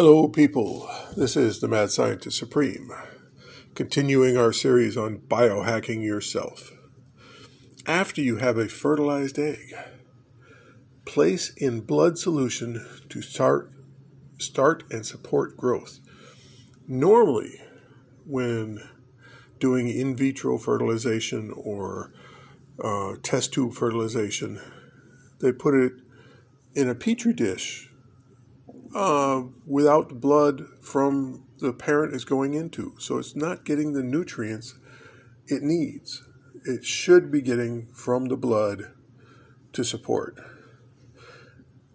Hello, people. This is the Mad Scientist Supreme, continuing our series on biohacking yourself. After you have a fertilized egg, place in blood solution to start start and support growth. Normally, when doing in vitro fertilization or uh, test tube fertilization, they put it in a petri dish uh, without blood from the parent is going into. So it's not getting the nutrients it needs. It should be getting from the blood to support.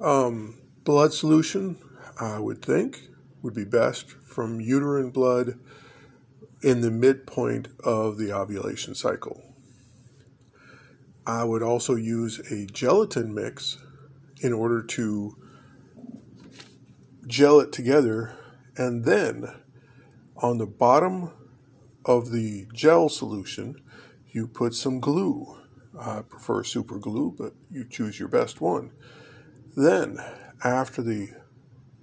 Um, blood solution, I would think, would be best from uterine blood in the midpoint of the ovulation cycle. I would also use a gelatin mix in order to gel it together, and then on the bottom of the gel solution, you put some glue. I prefer super glue, but you choose your best one. Then, after the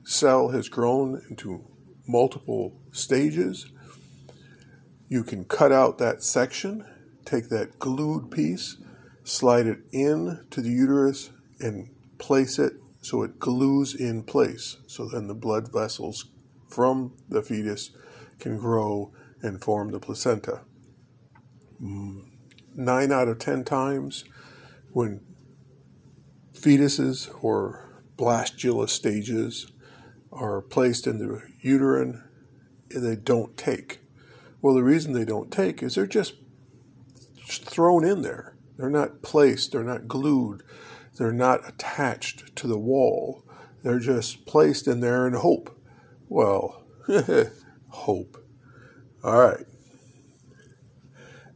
cell has grown into multiple stages, you can cut out that section, take that glued piece, slide it in to the uterus, and place it so it glues in place. So then the blood vessels from the fetus can grow and form the placenta. Mm, nine out of ten times, when fetuses or blastula stages are placed in the uterine, they don't take. Well, the reason they don't take is they're just thrown in there. They're not placed, they're not glued, they're not attached to the wall. They're just placed in there in hope. Well, hope. All right.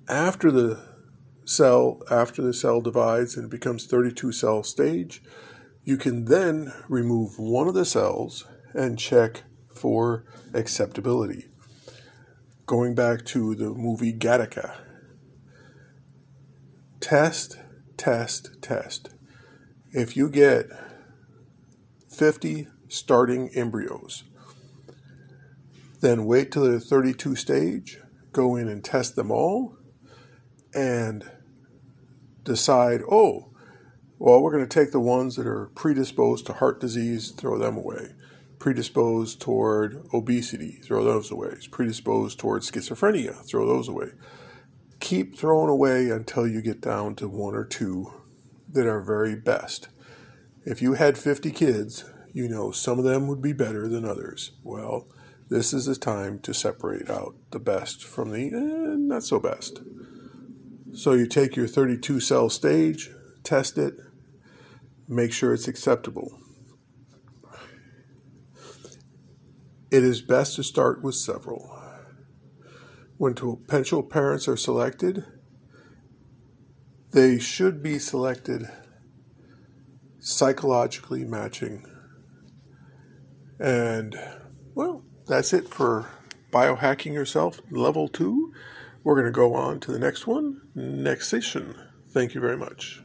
After the cell, after the cell divides and becomes 32 cell stage, you can then remove one of the cells and check for acceptability. Going back to the movie Gattaca. Test, test, test if you get 50 starting embryos, then wait till the 32 stage, go in and test them all, and decide, oh, well, we're going to take the ones that are predisposed to heart disease, throw them away. Predisposed toward obesity, throw those away. Predisposed toward schizophrenia, throw those away. Keep throwing away until you get down to one or two that are very best. If you had 50 kids, you know some of them would be better than others. Well, this is the time to separate out the best from the eh, not so best. So you take your 32 cell stage, test it, make sure it's acceptable. It is best to start with several. When potential parents are selected, they should be selected psychologically matching. And, well, that's it for biohacking yourself level two. We're going to go on to the next one next session. Thank you very much.